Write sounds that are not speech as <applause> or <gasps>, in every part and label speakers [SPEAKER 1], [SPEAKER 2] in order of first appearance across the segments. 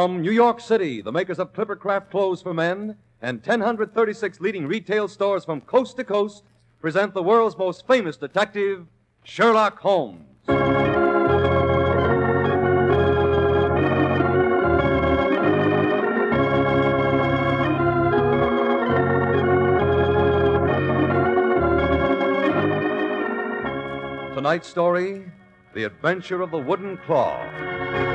[SPEAKER 1] From New York City, the makers of Clippercraft clothes for men and 1,036 leading retail stores from coast to coast present the world's most famous detective, Sherlock Holmes. Tonight's story The Adventure of the Wooden Claw.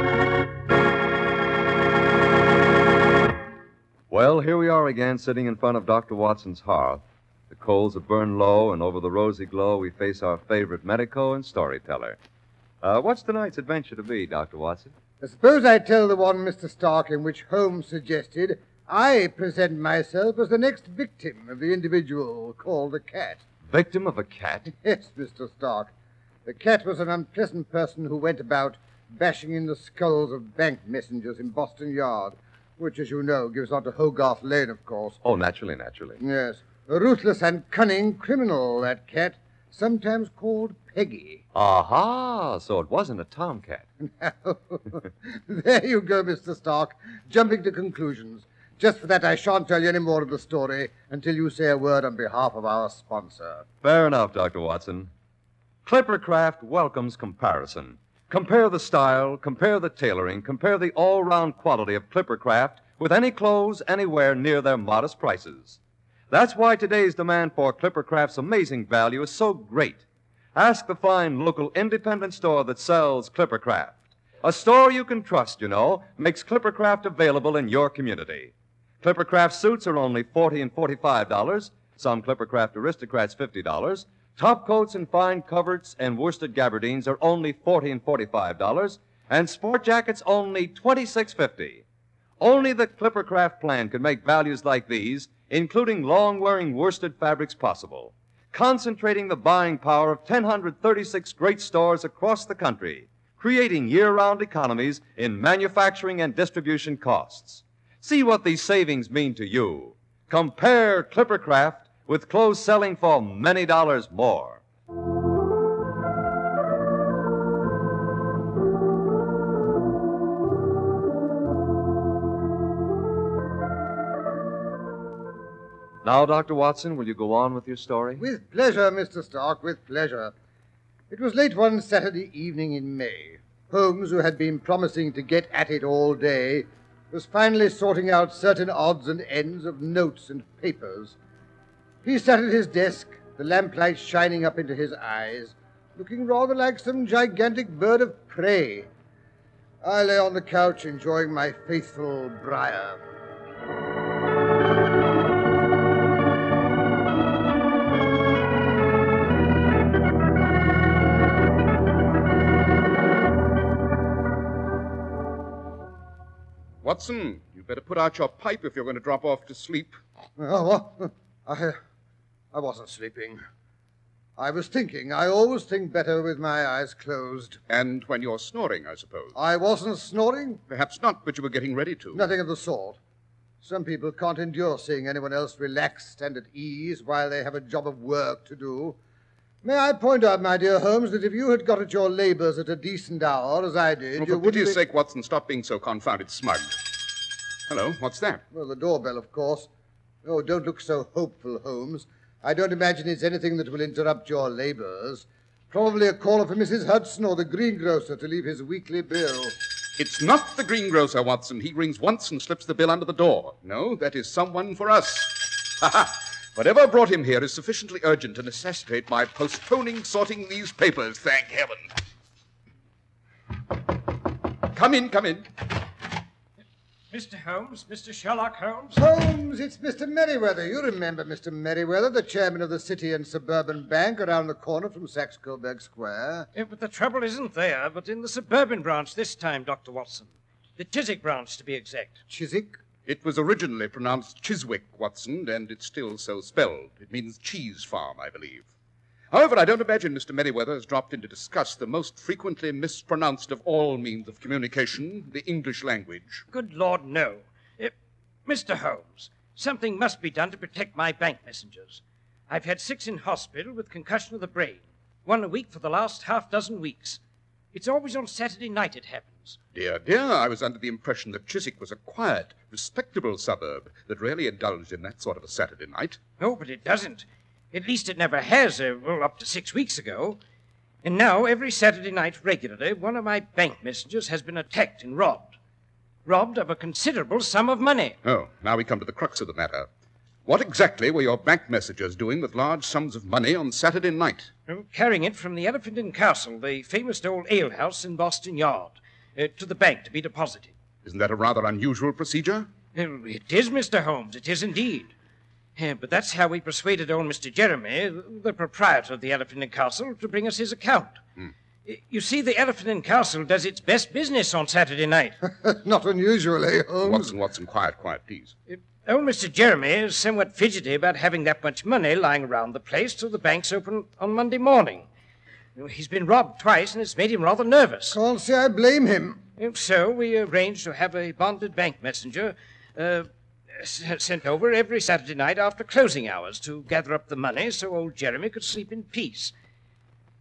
[SPEAKER 1] Well, here we are again, sitting in front of Dr. Watson's hearth. The coals have burned low, and over the rosy glow, we face our favorite medico and storyteller. Uh, what's tonight's adventure to be, Dr. Watson?
[SPEAKER 2] Suppose I tell the one, Mr. Stark, in which Holmes suggested I present myself as the next victim of the individual called the cat.
[SPEAKER 1] Victim of a cat? <laughs>
[SPEAKER 2] Yes, Mr. Stark. The cat was an unpleasant person who went about bashing in the skulls of bank messengers in Boston Yard, which, as you know, gives on to Hogarth Lane, of course.
[SPEAKER 1] Oh, naturally, naturally.
[SPEAKER 2] Yes. A ruthless and cunning criminal, that cat, sometimes called Peggy.
[SPEAKER 1] Aha! So it wasn't a tomcat. <laughs>
[SPEAKER 2] Now, there you go, Mr. Stark, jumping to conclusions. Just for that, I shan't tell you any more of the story until you say a word on behalf of our sponsor.
[SPEAKER 1] Fair enough, Dr. Watson. Clippercraft welcomes comparison. Compare the style, compare the tailoring, compare the all round quality of Clippercraft with any clothes anywhere near their modest prices. That's why today's demand for Clippercraft's amazing value is so great. Ask the fine local independent store that sells Clippercraft. A store you can trust, you know, makes Clippercraft available in your community. Clippercraft suits are only 40 and $45, some Clippercraft aristocrats $50. Top coats and fine coverts and worsted gabardines are only 40 and $45, and sport jackets only $26.50. Only the Clippercraft plan can make values like these, including long wearing worsted fabrics, possible, concentrating the buying power of 1,036 great stores across the country, creating year round economies in manufacturing and distribution costs. See what these savings mean to you. Compare Clippercraft with clothes selling for many dollars more. Now, Dr. Watson, will you go on with your story?
[SPEAKER 2] With pleasure, Mr. Stark, with pleasure. It was late one Saturday evening in May. Holmes, who had been promising to get at it all day, was finally sorting out certain odds and ends of notes and papers. He sat at his desk, the lamplight shining up into his eyes, looking rather like some gigantic bird of prey. I lay on the couch enjoying my faithful briar.
[SPEAKER 3] Watson, you'd better put out your pipe if you're going to drop off to sleep.
[SPEAKER 2] Oh? I, I wasn't sleeping. I was thinking. I always think better with my eyes closed.
[SPEAKER 3] And when you're snoring, I suppose.
[SPEAKER 2] I wasn't snoring.
[SPEAKER 3] Perhaps not, but you were getting ready to.
[SPEAKER 2] Nothing of the sort. Some people can't endure seeing anyone else relaxed and at ease while they have a job of work to do. May I point out, my dear Holmes, that if you had got at your labors at a decent hour, as I did,
[SPEAKER 3] Well,
[SPEAKER 2] you
[SPEAKER 3] for
[SPEAKER 2] wouldn't
[SPEAKER 3] pity's
[SPEAKER 2] be...
[SPEAKER 3] sake, Watson, stop being so confounded smug. Hello, what's that?
[SPEAKER 2] Well, the doorbell, of course. Oh, don't look so hopeful, Holmes. I don't imagine it's anything that will interrupt your labors. Probably a caller for Mrs. Hudson or the greengrocer to leave his weekly bill.
[SPEAKER 3] It's not the greengrocer, Watson. He rings once and slips the bill under the door. No, that is someone for us. Ha ha! Whatever brought him here is sufficiently urgent to necessitate my postponing sorting these papers, thank heaven. Come in, come in.
[SPEAKER 4] Mr. Holmes, Mr. Sherlock Holmes.
[SPEAKER 2] Holmes, it's Mr. Merriweather. You remember Mr. Merriweather, the chairman of the City and Suburban Bank around the corner from Saxe Coburg Square?
[SPEAKER 4] Yeah, but the trouble isn't there, but in the suburban branch this time, Dr. Watson. The Chiswick branch, to be exact.
[SPEAKER 2] Chiswick?
[SPEAKER 3] It was originally pronounced Chiswick, Watson, and it's still so spelled. It means cheese farm, I believe. However, I don't imagine Mr. Merriweather has dropped in to discuss the most frequently mispronounced of all means of communication, the English language.
[SPEAKER 4] Good Lord, no. Uh, Mr. Holmes, something must be done to protect my bank messengers. I've had six in hospital with concussion of the brain, one a week for the last half dozen weeks. It's always on Saturday night it happens.
[SPEAKER 3] Dear, dear, I was under the impression that Chiswick was a quiet, respectable suburb that rarely indulged in that sort of a Saturday night.
[SPEAKER 4] No, but it doesn't. At least it never has, uh, well, up to six weeks ago. And now, every Saturday night regularly, one of my bank messengers has been attacked and robbed. Robbed of a considerable sum of money.
[SPEAKER 3] Oh, now we come to the crux of the matter. What exactly were your bank messengers doing with large sums of money on Saturday night?
[SPEAKER 4] Oh, Carrying it from the Elephant and Castle, the famous old alehouse in Boston Yard, uh, to the bank to be deposited.
[SPEAKER 3] Isn't that a rather unusual procedure?
[SPEAKER 4] Oh, It is, Mr. Holmes, it is indeed. Eh, But that's how we persuaded old Mr. Jeremy, the proprietor of the Elephant and Castle, to bring us his account. Eh, You see, the Elephant and Castle does its best business on Saturday night. <laughs>
[SPEAKER 2] Not unusually, Holmes.
[SPEAKER 3] Watson, Watson, quiet, quiet, please.
[SPEAKER 4] Eh, Old Mr. Jeremy is somewhat fidgety about having that much money lying around the place till the bank's open on Monday morning. He's been robbed twice, and it's made him rather nervous.
[SPEAKER 2] Can't say I blame him.
[SPEAKER 4] So we arranged to have a bonded bank messenger uh, s- sent over every Saturday night after closing hours to gather up the money so old Jeremy could sleep in peace.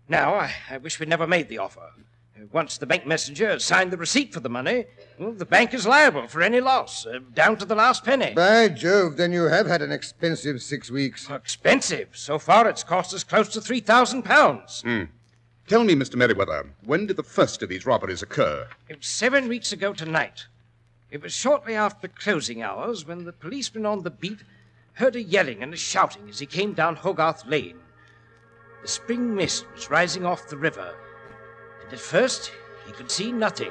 [SPEAKER 4] Now, I, I wish we'd never made the offer. Once the bank messenger has signed the receipt for the money, well, the bank is liable for any loss, uh, down to the last penny.
[SPEAKER 2] By Jove, then you have had an expensive six weeks.
[SPEAKER 4] Expensive. So far, it's cost us close to three thousand pounds.
[SPEAKER 3] Tell me, Mr. Merriweather, when did the first of these robberies occur?
[SPEAKER 4] It was seven weeks ago tonight. It was shortly after closing hours when the policeman on the beat heard a yelling and a shouting as he came down Hogarth Lane. The spring mist was rising off the river, and at first he could see nothing.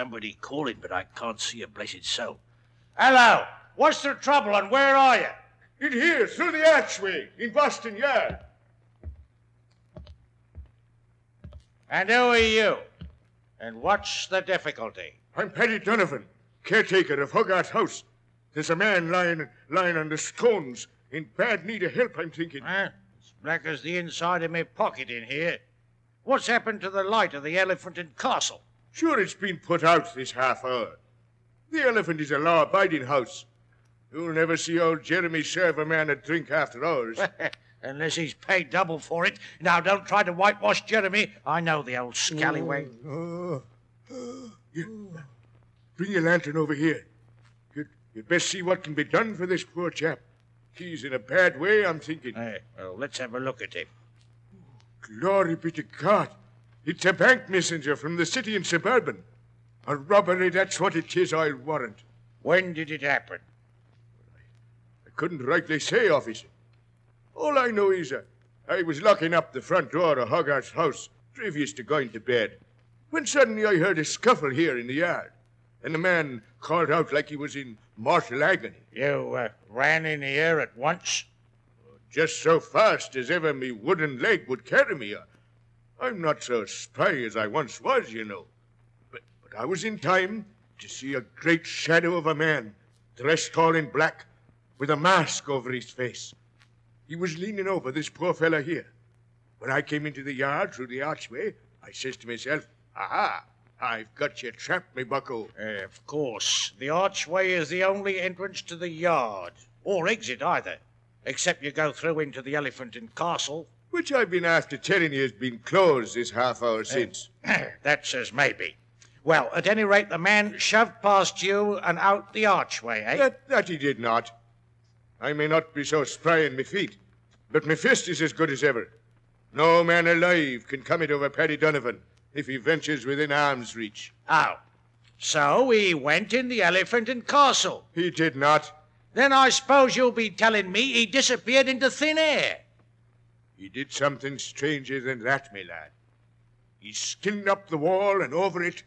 [SPEAKER 5] Somebody
[SPEAKER 6] calling, but I can't see a blessed soul.
[SPEAKER 5] Hello! What's the trouble and where are you? In here, through the archway, in Boston Yard.
[SPEAKER 6] And who are you? And what's the difficulty?
[SPEAKER 5] I'm Paddy Donovan, caretaker of Hogarth House. There's a man lying lying on the scones in bad need of help, I'm thinking.
[SPEAKER 6] Huh? As black as the inside of my pocket in here. What's happened to the light of the Elephant and Castle?
[SPEAKER 5] Sure, it's been put out this half hour. The Elephant is a law abiding house. You'll never see old Jeremy serve a man a drink after hours. <laughs>
[SPEAKER 6] Unless he's paid double for it. Now, don't try to whitewash Jeremy. I know the old scallywag.
[SPEAKER 5] Oh. <gasps> Bring your lantern over here. You'd, you'd best see what can be done for this poor chap. He's in a bad way, I'm thinking.
[SPEAKER 6] Eh, well, let's have a look at him.
[SPEAKER 5] Glory be to God. It's a bank messenger from the city and suburban. A robbery, that's what it is, I'll warrant.
[SPEAKER 6] When did it happen?
[SPEAKER 5] I couldn't rightly say, officer. All I know is uh, I was locking up the front door of Hogarth's house previous to going to bed, when suddenly I heard a scuffle here in the yard, and a man called out like he was in mortal agony.
[SPEAKER 6] You uh, ran in here at once?
[SPEAKER 5] just so fast as ever me wooden leg would carry me. Uh, I'm not so spry as I once was, you know. But, but I was in time to see a great shadow of a man, dressed all in black, with a mask over his face. He was leaning over this poor fella here. When I came into the yard through the archway, I says to myself, Aha, I've got you trapped, me bucko.
[SPEAKER 6] Eh, of course. The archway is the only entrance to the yard, or exit either. Except you go through into the Elephant and Castle.
[SPEAKER 5] Which I've been after telling you has been closed this half hour since.
[SPEAKER 6] that says maybe. Well, at any rate, the man shoved past you and out the archway, eh?
[SPEAKER 5] That, that he did not. I may not be so spry in my feet, but my fist is as good as ever. No man alive can come it over Paddy Donovan, if he ventures within arm's reach.
[SPEAKER 6] Oh. So he went in the elephant and castle.
[SPEAKER 5] He did not.
[SPEAKER 6] Then I suppose you'll be telling me he disappeared into thin air.
[SPEAKER 5] He did something stranger than that, me lad. He skinned up the wall and over it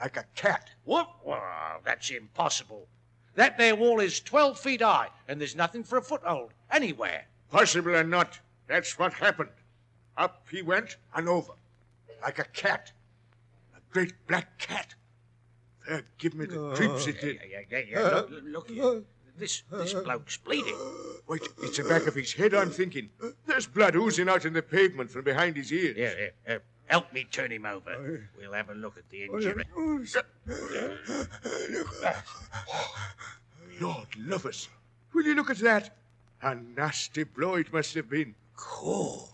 [SPEAKER 5] like a cat.
[SPEAKER 6] What? Well, that's impossible. That there wall is 12 feet high, and there's nothing for a foothold anywhere.
[SPEAKER 5] Possible or not, that's what happened. Up he went and over, like a cat. A great black cat. There, give me the <laughs> creeps it did.
[SPEAKER 6] Yeah, yeah, yeah. Look, look here. This, this bloke's bleeding.
[SPEAKER 5] Wait, it's the back of his head, I'm thinking. There's blood oozing out in the pavement from behind his ears.
[SPEAKER 6] Yeah, yeah. Uh, help me turn him over. We'll have a look at the injury. Look back. <sighs>
[SPEAKER 5] Lord love us. Will you look at that? A nasty blow it must have been.
[SPEAKER 6] Cool.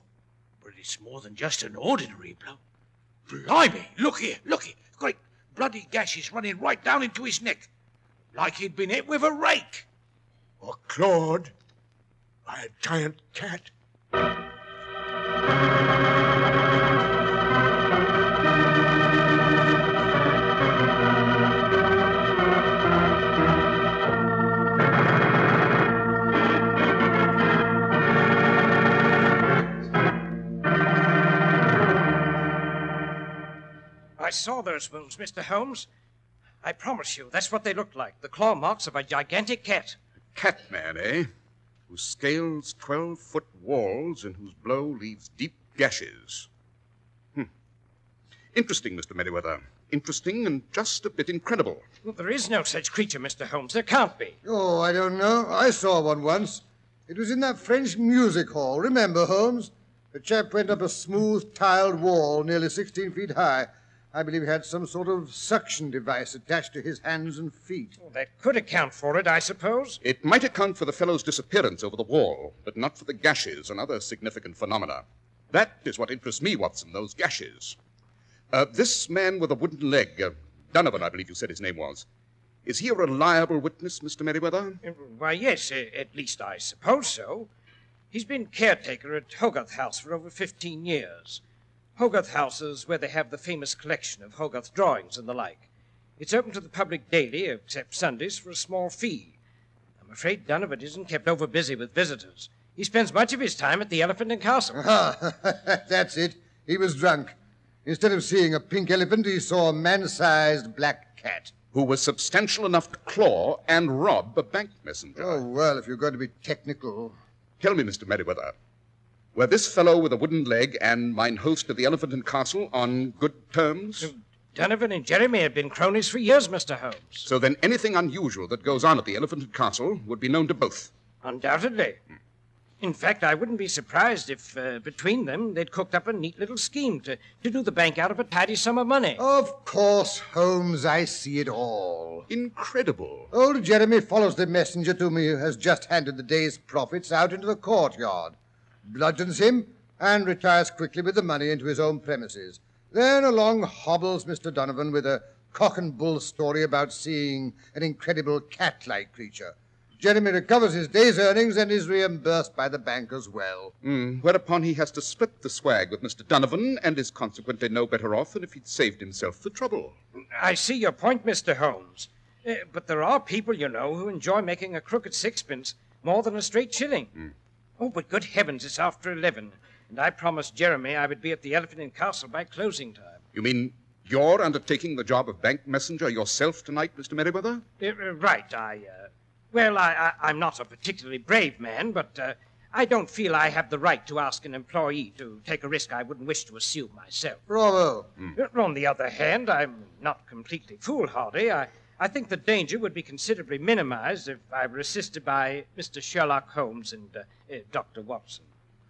[SPEAKER 6] But it's more than just an ordinary blow. Blimey, look here, look here. Great bloody gashes running right down into his neck. Like he'd been hit with a rake.
[SPEAKER 5] Or clawed by a giant cat.
[SPEAKER 4] I saw those wounds, Mr. Holmes. I promise you, that's what they looked like the claw marks of a gigantic cat.
[SPEAKER 3] Catman, eh? Who scales 12 foot walls and whose blow leaves deep gashes. Hmm. Interesting, Mr. Merriweather. Interesting and just a bit incredible.
[SPEAKER 4] Well, there is no such creature, Mr. Holmes. There can't be.
[SPEAKER 2] Oh, I don't know. I saw one once. It was in that French music hall. Remember, Holmes? The chap went up a smooth tiled wall nearly 16 feet high. I believe he had some sort of suction device attached to his hands and feet.
[SPEAKER 4] Well, that could account for it, I suppose.
[SPEAKER 3] It might account for the fellow's disappearance over the wall, but not for the gashes and other significant phenomena. That is what interests me, Watson, those gashes. Uh, this man with a wooden leg, uh, Donovan, I believe you said his name was. Is he a reliable witness, Mr. Merriweather?
[SPEAKER 4] Uh, Why, yes, uh, at least I suppose so. He's been caretaker at Hogarth House for over 15 years. Hogarth House is where they have the famous collection of Hogarth drawings and the like. It's open to the public daily, except Sundays, for a small fee. I'm afraid Donovan isn't kept over busy with visitors. He spends much of his time at the Elephant and Castle. <laughs>
[SPEAKER 2] Ah, <laughs> that's it. He was drunk. Instead of seeing a pink elephant, he saw a man sized black cat.
[SPEAKER 3] Who was substantial enough to claw and rob a bank messenger.
[SPEAKER 2] Oh, well, if you're going to be technical.
[SPEAKER 3] Tell me, Mr. Merriweather, were this fellow with a wooden leg and mine host of the Elephant and Castle on good terms?
[SPEAKER 4] Donovan and Jeremy had been cronies for years, Mr. Holmes.
[SPEAKER 3] So then anything unusual that goes on at the Elephant and Castle would be known to both.
[SPEAKER 4] Undoubtedly. In fact, I wouldn't be surprised if, uh, between them, they'd cooked up a neat little scheme to, to do the bank out of a tidy sum of money.
[SPEAKER 2] Of course, Holmes, I see it all.
[SPEAKER 3] Incredible.
[SPEAKER 2] Old Jeremy follows the messenger to me who has just handed the day's profits out into the courtyard, bludgeons him, and retires quickly with the money into his own premises. Then along hobbles Mr. Donovan with a cock and bull story about seeing an incredible cat like creature. Jeremy recovers his day's earnings and is reimbursed by the bank as well.
[SPEAKER 3] Mm, whereupon he has to split the swag with Mr. Donovan and is consequently no better off than if he'd saved himself the trouble.
[SPEAKER 4] I see your point, Mr. Holmes. Uh, but there are people, you know, who enjoy making a crooked sixpence more than a straight shilling. Oh, but good heavens, it's after eleven, and I promised Jeremy I would be at the Elephant and Castle by closing time.
[SPEAKER 3] You mean you're undertaking the job of bank messenger yourself tonight, Mr. Merriweather?
[SPEAKER 4] Uh, uh, right, I, uh, well, I, I, I'm not a particularly brave man, but uh, I don't feel I have the right to ask an employee to take a risk I wouldn't wish to assume myself.
[SPEAKER 2] Bravo.
[SPEAKER 4] Uh, On the other hand, I'm not completely foolhardy. I, I think the danger would be considerably minimized if I were assisted by Mr. Sherlock Holmes and uh, uh, Dr. Watson.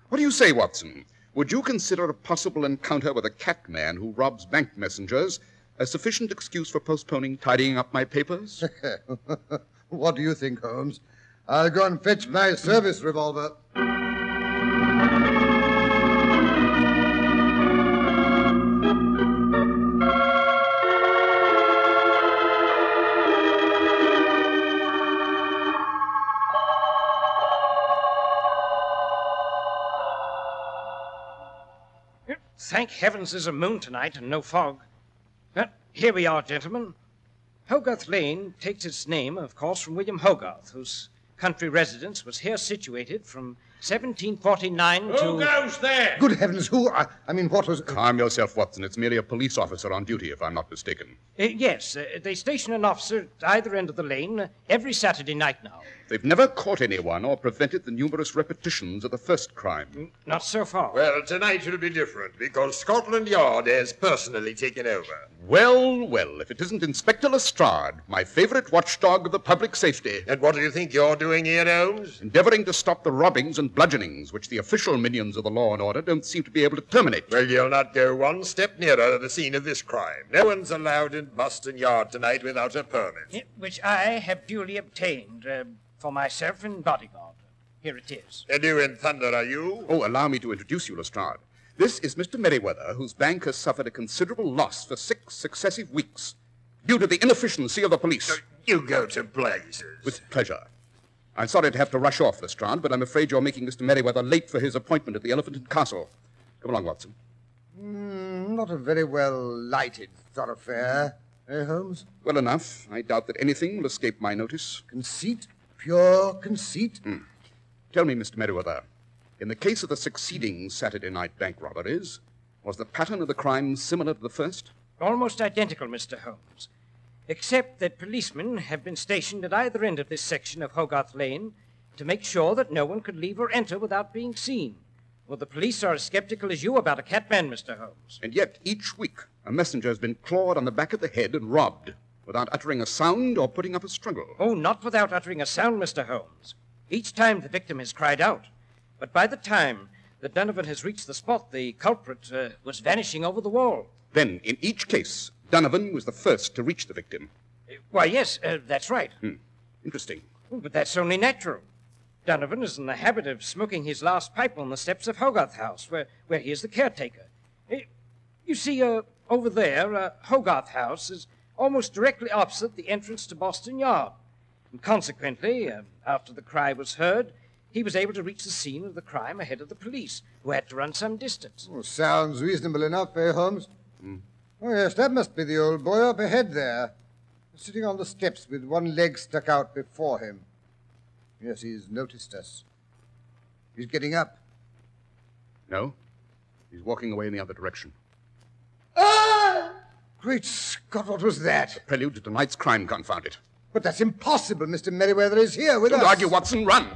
[SPEAKER 3] What do you say, Watson? Would you consider a possible encounter with a cat man who robs bank messengers a sufficient excuse for postponing tidying up my papers? <laughs>
[SPEAKER 2] What do you think, Holmes? I'll go and fetch my service revolver.
[SPEAKER 4] Thank heavens there's a moon tonight and no fog. But here we are, gentlemen. Hogarth Lane takes its name, of course, from William Hogarth, whose country residence was here situated from 1749
[SPEAKER 6] Who
[SPEAKER 4] to.
[SPEAKER 6] goes there?
[SPEAKER 2] Good heavens, who? I, I mean, what was.
[SPEAKER 3] Calm yourself, Watson. It's merely a police officer on duty, if I'm not mistaken.
[SPEAKER 4] Uh, yes, uh, they station an officer at either end of the lane uh, every Saturday night now.
[SPEAKER 3] They've never caught anyone or prevented the numerous repetitions of the first crime.
[SPEAKER 4] Not so far.
[SPEAKER 7] Well, tonight will be different because Scotland Yard has personally taken over.
[SPEAKER 3] Well, well, if it isn't Inspector Lestrade, my favorite watchdog of the public safety,
[SPEAKER 7] And what do you think you're doing here, Holmes?
[SPEAKER 3] endeavoring to stop the robbings and bludgeonings which the official minions of the law and order don't seem to be able to terminate.
[SPEAKER 7] Well, you'll not go one step nearer the scene of this crime. No one's allowed in Boston Yard tonight without a permit.
[SPEAKER 4] Which I have duly obtained uh, for myself and bodyguard. Here it is.
[SPEAKER 7] And who in thunder are you?
[SPEAKER 3] Oh, allow me to introduce you, Lestrade. This is Mr. Merriweather, whose bank has suffered a considerable loss for six successive weeks due to the inefficiency of the police.
[SPEAKER 7] You go to blazes.
[SPEAKER 3] With pleasure. I'm sorry to have to rush off, Lestrade, but I'm afraid you're making Mr. Merriweather late for his appointment at the Elephant and Castle. Come along, Watson.
[SPEAKER 2] Mm, not a very well lighted thoroughfare, eh, Holmes?
[SPEAKER 3] Well enough. I doubt that anything will escape my notice.
[SPEAKER 2] Conceit? Pure conceit?
[SPEAKER 3] Tell me, Mr. Merriweather, in the case of the succeeding Saturday night bank robberies, was the pattern of the crime similar to the first?
[SPEAKER 4] Almost identical, Mr. Holmes. Except that policemen have been stationed at either end of this section of Hogarth Lane to make sure that no one could leave or enter without being seen. Well, the police are as skeptical as you about a catman, Mr. Holmes.
[SPEAKER 3] And yet, each week, a messenger has been clawed on the back of the head and robbed without uttering a sound or putting up a struggle.
[SPEAKER 4] Oh, not without uttering a sound, Mr. Holmes. Each time the victim has cried out. But by the time that Donovan has reached the spot, the culprit uh, was vanishing over the wall.
[SPEAKER 3] Then, in each case, Donovan was the first to reach the victim.
[SPEAKER 4] Uh, Why, yes, uh, that's right.
[SPEAKER 3] Interesting.
[SPEAKER 4] Oh, But that's only natural. Donovan is in the habit of smoking his last pipe on the steps of Hogarth House, where, where he is the caretaker. Eh, You see, uh, over there, uh, Hogarth House is almost directly opposite the entrance to Boston Yard. And consequently, uh, after the cry was heard, he was able to reach the scene of the crime ahead of the police, who had to run some distance.
[SPEAKER 2] Oh, sounds reasonable enough, eh, Holmes? Oh, yes, that must be the old boy up ahead there, sitting on the steps with one leg stuck out before him. Yes, he's noticed us. He's getting up.
[SPEAKER 3] No? He's walking away in the other direction. Ah!
[SPEAKER 2] Great Scott, what was that?
[SPEAKER 3] Prelude to tonight's crime, confound it.
[SPEAKER 2] But that's impossible. Mr. Merriweather is here with
[SPEAKER 3] Don't
[SPEAKER 2] us.
[SPEAKER 3] argue, Watson. Run!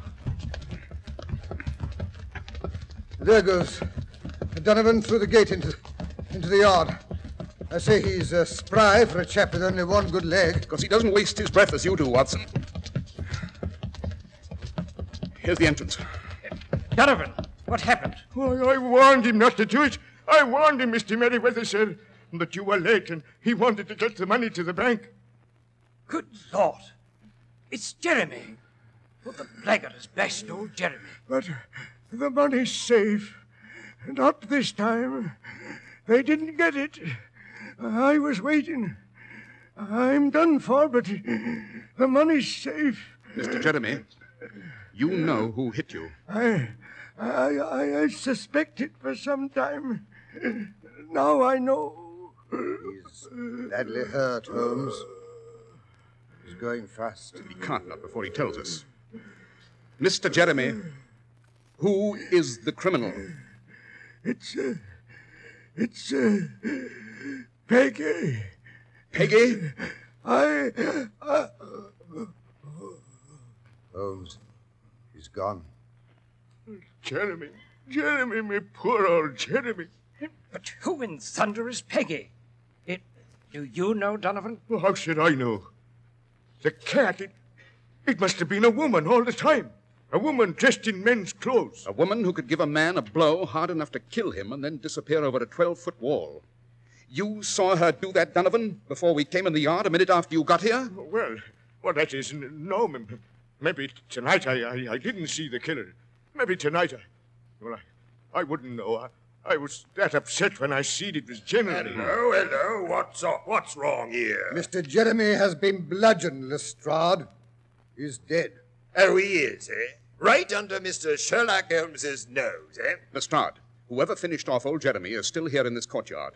[SPEAKER 2] There goes Donovan through the gate into, into the yard. I say he's uh, spry for a chap with only one good leg.
[SPEAKER 3] Because he doesn't waste his breath as you do, Watson. Here's the entrance.
[SPEAKER 4] Donovan, what happened?
[SPEAKER 5] Why, I warned him not to do it. I warned him, Mr. Merriweather, sir. But you were late, and he wanted to get the money to the bank.
[SPEAKER 4] Good Lord. It's Jeremy. Well, the blackguard has bashed old Jeremy.
[SPEAKER 5] But the money's safe. Not this time. They didn't get it. I was waiting. I'm done for, but the money's safe.
[SPEAKER 3] Mr. Jeremy, you know who hit you.
[SPEAKER 5] I, I, I, I suspected for some time. Now I know.
[SPEAKER 2] He's badly hurt, Holmes. He's going fast.
[SPEAKER 3] He can't not before he tells us. Mr. Jeremy, who is the criminal?
[SPEAKER 5] It's, uh, it's, uh, Peggy.
[SPEAKER 3] Peggy?
[SPEAKER 5] I, I,
[SPEAKER 2] Holmes, he's gone.
[SPEAKER 5] Jeremy, Jeremy, me poor old Jeremy.
[SPEAKER 4] But who in thunder is Peggy? It, do you know, Donovan?
[SPEAKER 5] Well, how should I know? The cat, it, it must have been a woman all the time. A woman dressed in men's clothes.
[SPEAKER 3] A woman who could give a man a blow hard enough to kill him and then disappear over a 12 foot wall. You saw her do that, Donovan, before we came in the yard a minute after you got here?
[SPEAKER 5] Well, well, that is n- no. Maybe tonight I, I, I didn't see the killer. Maybe tonight I. Well, I, I wouldn't know. I, I was that upset when I seen it was Jeremy.
[SPEAKER 7] Hello, hello. What's up? What's wrong here?
[SPEAKER 2] Mr. Jeremy has been bludgeoned, Lestrade. He's dead.
[SPEAKER 7] Oh, he is, eh? Right under Mr. Sherlock Holmes's nose, eh?
[SPEAKER 3] Lestrade, Whoever finished off old Jeremy is still here in this courtyard.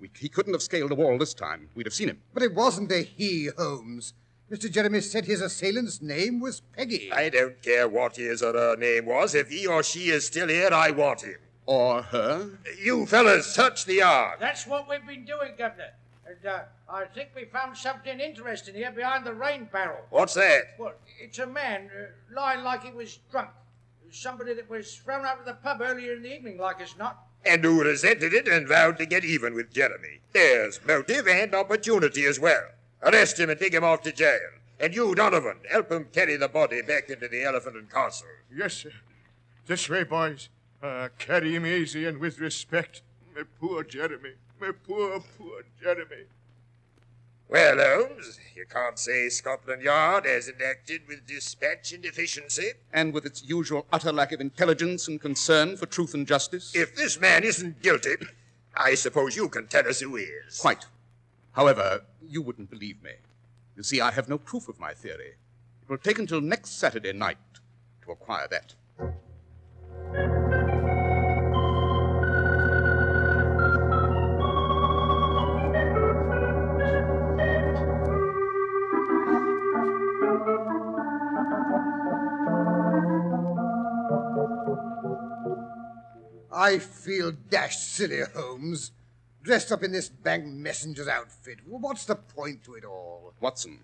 [SPEAKER 3] We, he couldn't have scaled the wall this time. We'd have seen him.
[SPEAKER 2] But it wasn't a he, Holmes. Mr. Jeremy said his assailant's name was Peggy.
[SPEAKER 7] I don't care what his or her name was. If he or she is still here, I want him.
[SPEAKER 3] Or her?
[SPEAKER 7] You fellas, search the yard.
[SPEAKER 4] That's what we've been doing, Governor. And uh, I think we found something interesting here behind the rain barrel.
[SPEAKER 7] What's that?
[SPEAKER 4] Well, it's a man uh, lying like he was drunk. Somebody that was thrown out of the pub earlier in the evening, like as not.
[SPEAKER 7] And who resented it and vowed to get even with Jeremy. There's motive and opportunity as well. Arrest him and take him off to jail. And you, Donovan, help him carry the body back into the Elephant and Castle.
[SPEAKER 5] Yes, sir. This way, boys. Uh, carry him easy and with respect. My poor Jeremy. My poor, poor Jeremy.
[SPEAKER 7] Well, Holmes, you can't say Scotland Yard hasn't acted with dispatch and efficiency.
[SPEAKER 3] And with its usual utter lack of intelligence and concern for truth and justice?
[SPEAKER 7] If this man isn't guilty, I suppose you can tell us who is.
[SPEAKER 3] Quite. However, you wouldn't believe me. You see, I have no proof of my theory. It will take until next Saturday night to acquire that.
[SPEAKER 2] I feel dashed silly, Holmes. Dressed up in this bank messenger's outfit. What's the point to it all?
[SPEAKER 3] Watson,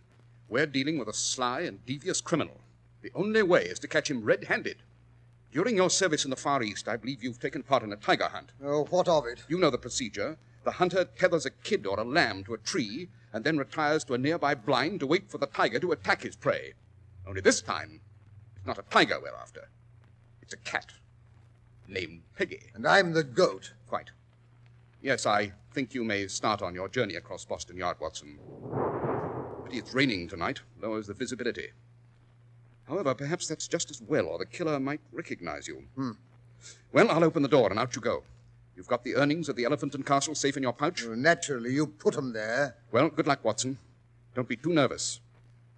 [SPEAKER 3] we're dealing with a sly and devious criminal. The only way is to catch him red handed. During your service in the Far East, I believe you've taken part in a tiger hunt.
[SPEAKER 2] Oh, what of it?
[SPEAKER 3] You know the procedure. The hunter tethers a kid or a lamb to a tree and then retires to a nearby blind to wait for the tiger to attack his prey. Only this time, it's not a tiger we're after. It's a cat named Peggy.
[SPEAKER 2] And I'm the goat.
[SPEAKER 3] Quite. Yes, I think you may start on your journey across Boston Yard, Watson. Pity it's raining tonight, lowers the visibility. However, perhaps that's just as well, or the killer might recognize you.
[SPEAKER 2] Hmm.
[SPEAKER 3] Well, I'll open the door and out you go. You've got the earnings of the Elephant and Castle safe in your pouch?
[SPEAKER 2] Well, naturally, you put 'em there.
[SPEAKER 3] Well, good luck, Watson. Don't be too nervous.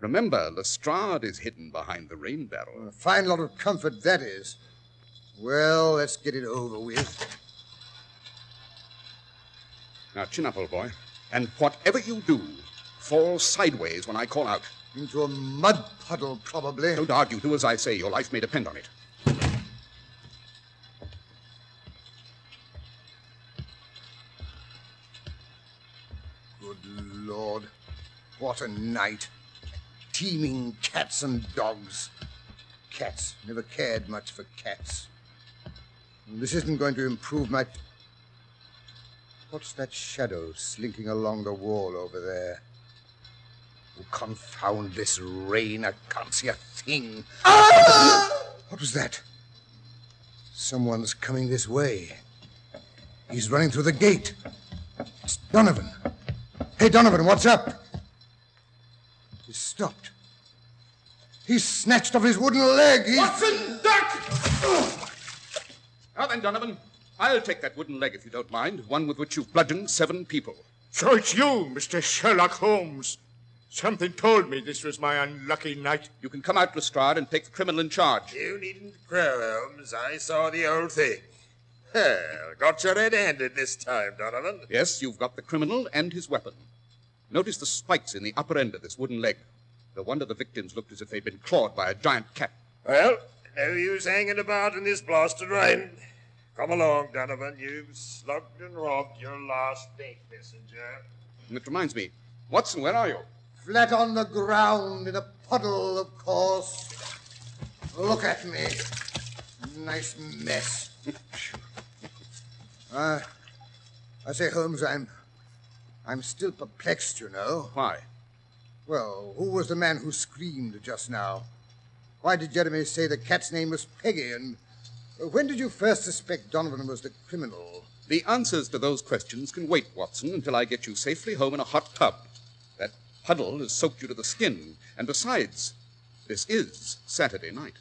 [SPEAKER 3] Remember, Lestrade is hidden behind the rain barrel.
[SPEAKER 2] A fine lot of comfort that is. Well, let's get it over with.
[SPEAKER 3] Now, chin up, old boy. And whatever you do, fall sideways when I call out.
[SPEAKER 2] Into a mud puddle, probably.
[SPEAKER 3] Don't argue. Do as I say. Your life may depend on it.
[SPEAKER 2] Good Lord. What a night. Teeming cats and dogs. Cats. Never cared much for cats. This isn't going to improve my. What's that shadow slinking along the wall over there? Oh, confound this rain. I can't see a thing. Ah! What was that? Someone's coming this way. He's running through the gate. It's Donovan. Hey, Donovan, what's up? He's stopped. He's snatched off his wooden leg. He's...
[SPEAKER 3] Watson, duck! Now then, Donovan, I'll take that wooden leg if you don't mind, one with which you've bludgeoned seven people.
[SPEAKER 5] So it's you, Mr. Sherlock Holmes. Something told me this was my unlucky night.
[SPEAKER 3] You can come out, Lestrade, and take the criminal in charge.
[SPEAKER 7] You needn't crow, Holmes. I saw the old thing. Well, got you red-handed this time, Donovan.
[SPEAKER 3] Yes, you've got the criminal and his weapon. Notice the spikes in the upper end of this wooden leg. No wonder the victims looked as if they'd been clawed by a giant cat.
[SPEAKER 7] Well, no use hanging about in this blasted rain. Come along, Donovan. You've slugged and robbed your last bank messenger.
[SPEAKER 3] And it reminds me, Watson, where are you?
[SPEAKER 2] Flat on the ground in a puddle, of course. Look at me. Nice mess. <laughs> uh, I say, Holmes, I'm. I'm still perplexed, you know.
[SPEAKER 3] Why?
[SPEAKER 2] Well, who was the man who screamed just now? Why did Jeremy say the cat's name was Peggy? And when did you first suspect Donovan was the criminal?
[SPEAKER 3] The answers to those questions can wait, Watson, until I get you safely home in a hot tub. That puddle has soaked you to the skin. And besides, this is Saturday night.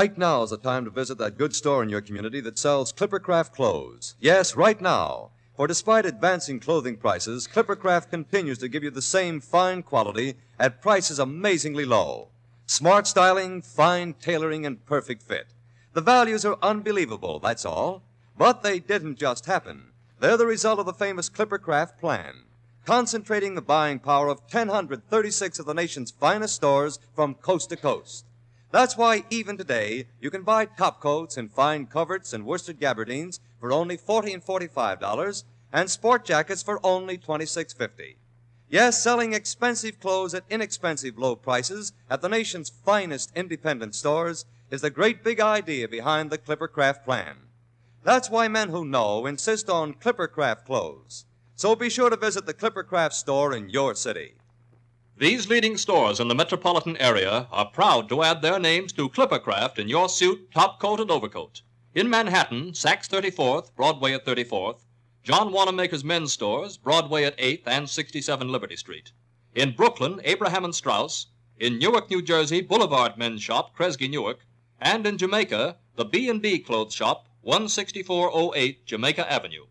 [SPEAKER 1] Right now is the time to visit that good store in your community that sells Clippercraft clothes. Yes, right now. For despite advancing clothing prices, Clippercraft continues to give you the same fine quality at prices amazingly low. Smart styling, fine tailoring, and perfect fit. The values are unbelievable, that's all. But they didn't just happen. They're the result of the famous Clippercraft plan, concentrating the buying power of 1,036 of the nation's finest stores from coast to coast. That's why even today you can buy top coats and fine coverts and worsted gabardines for only forty and forty-five dollars, and sport jackets for only twenty-six fifty. Yes, selling expensive clothes at inexpensive low prices at the nation's finest independent stores is the great big idea behind the Clippercraft plan. That's why men who know insist on Clippercraft clothes. So be sure to visit the Clippercraft store in your city.
[SPEAKER 8] These leading stores in the metropolitan area are proud to add their names to Clippercraft in your suit, top coat, and overcoat. In Manhattan, Saks 34th, Broadway at 34th, John Wanamaker's men's stores, Broadway at 8th and 67 Liberty Street. In Brooklyn, Abraham and Straus. In Newark, New Jersey, Boulevard Men's Shop, Kresge Newark. And in Jamaica, the B&B Clothes Shop, 16408 Jamaica Avenue.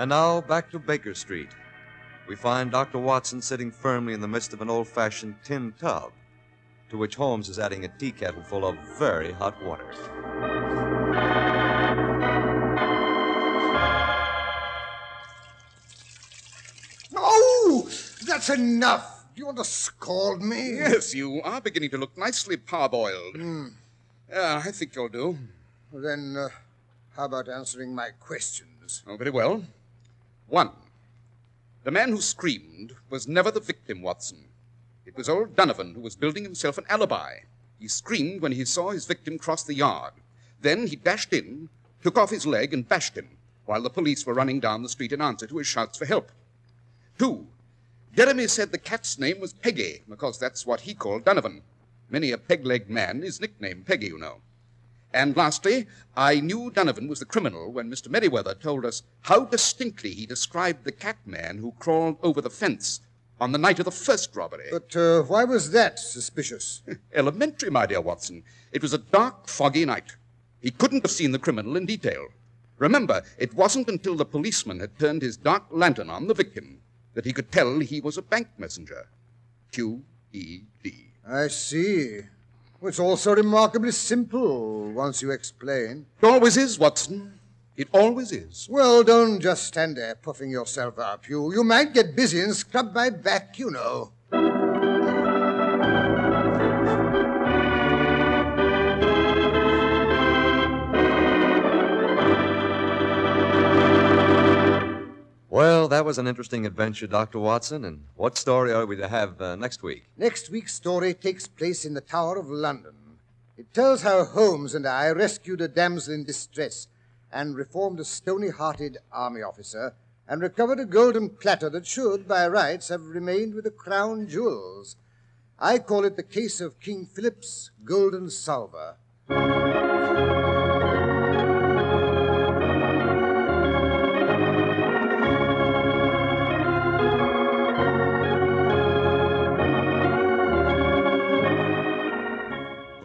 [SPEAKER 1] And now back to Baker Street. We find Dr. Watson sitting firmly in the midst of an old fashioned tin tub, to which Holmes is adding a tea kettle full of very hot water.
[SPEAKER 2] Oh, that's enough. Do you want to scald me?
[SPEAKER 3] Yes, you are beginning to look nicely parboiled. Yeah, I think you'll do.
[SPEAKER 2] Then, uh, how about answering my questions?
[SPEAKER 3] Oh, very well. One. The man who screamed was never the victim, Watson. It was old Donovan who was building himself an alibi. He screamed when he saw his victim cross the yard. Then he dashed in, took off his leg, and bashed him, while the police were running down the street in answer to his shouts for help. Two. Jeremy said the cat's name was Peggy, because that's what he called Donovan. Many a peg legged man is nicknamed Peggy, you know. And lastly, I knew Donovan was the criminal when Mr. Merriweather told us how distinctly he described the cat man who crawled over the fence on the night of the first robbery.
[SPEAKER 2] But uh, why was that suspicious? <laughs>
[SPEAKER 3] Elementary, my dear Watson. It was a dark, foggy night. He couldn't have seen the criminal in detail. Remember, it wasn't until the policeman had turned his dark lantern on the victim that he could tell he was a bank messenger. Q E D.
[SPEAKER 2] I see. It's all so remarkably simple once you explain.
[SPEAKER 3] It always is, Watson. It always is.
[SPEAKER 2] Well, don't just stand there puffing yourself up. You, you might get busy and scrub my back, you know.
[SPEAKER 1] That was an interesting adventure, Dr. Watson. And what story are we to have uh, next week?
[SPEAKER 2] Next week's story takes place in the Tower of London. It tells how Holmes and I rescued a damsel in distress and reformed a stony hearted army officer and recovered a golden platter that should, by rights, have remained with the crown jewels. I call it the case of King Philip's golden salver.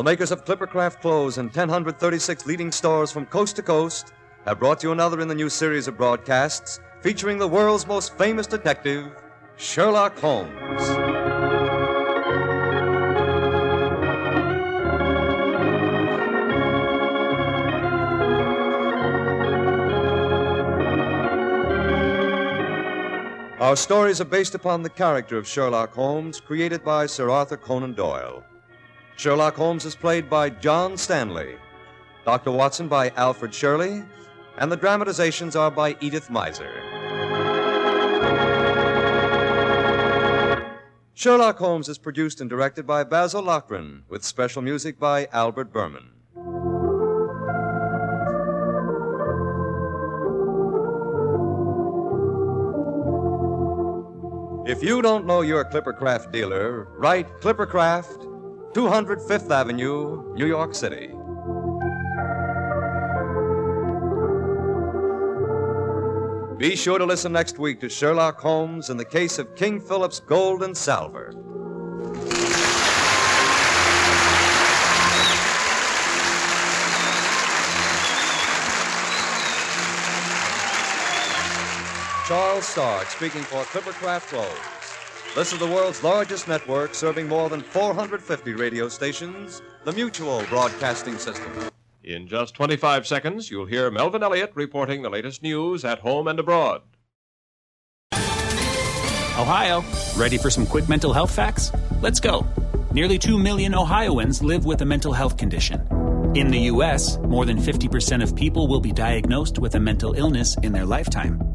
[SPEAKER 1] Makers of Clippercraft clothes and 1,036 leading stores from coast to coast have brought you another in the new series of broadcasts featuring the world's most famous detective, Sherlock Holmes. Our stories are based upon the character of Sherlock Holmes, created by Sir Arthur Conan Doyle. Sherlock Holmes is played by John Stanley, Dr. Watson by Alfred Shirley, and the dramatizations are by Edith Meiser. Sherlock Holmes is produced and directed by Basil Loughrane, with special music by Albert Buhrman. If you don't know your Clippercraft dealer, write Clippercraft, 200 Fifth Avenue, New York City. Be sure to listen next week to Sherlock Holmes in the case of King Philip's gold and salver. Charles Stark speaking for Clippercraft Clothes. This is the world's largest network serving more than 450 radio stations, the Mutual Broadcasting System.
[SPEAKER 9] In just 25 seconds, you'll hear Melvin Elliott reporting the latest news at home and abroad.
[SPEAKER 10] Ohio, ready for some quick mental health facts? Let's go. Nearly 2 million Ohioans live with a mental health condition. In the U.S., more than 50% of people will be diagnosed with a mental illness in their lifetime.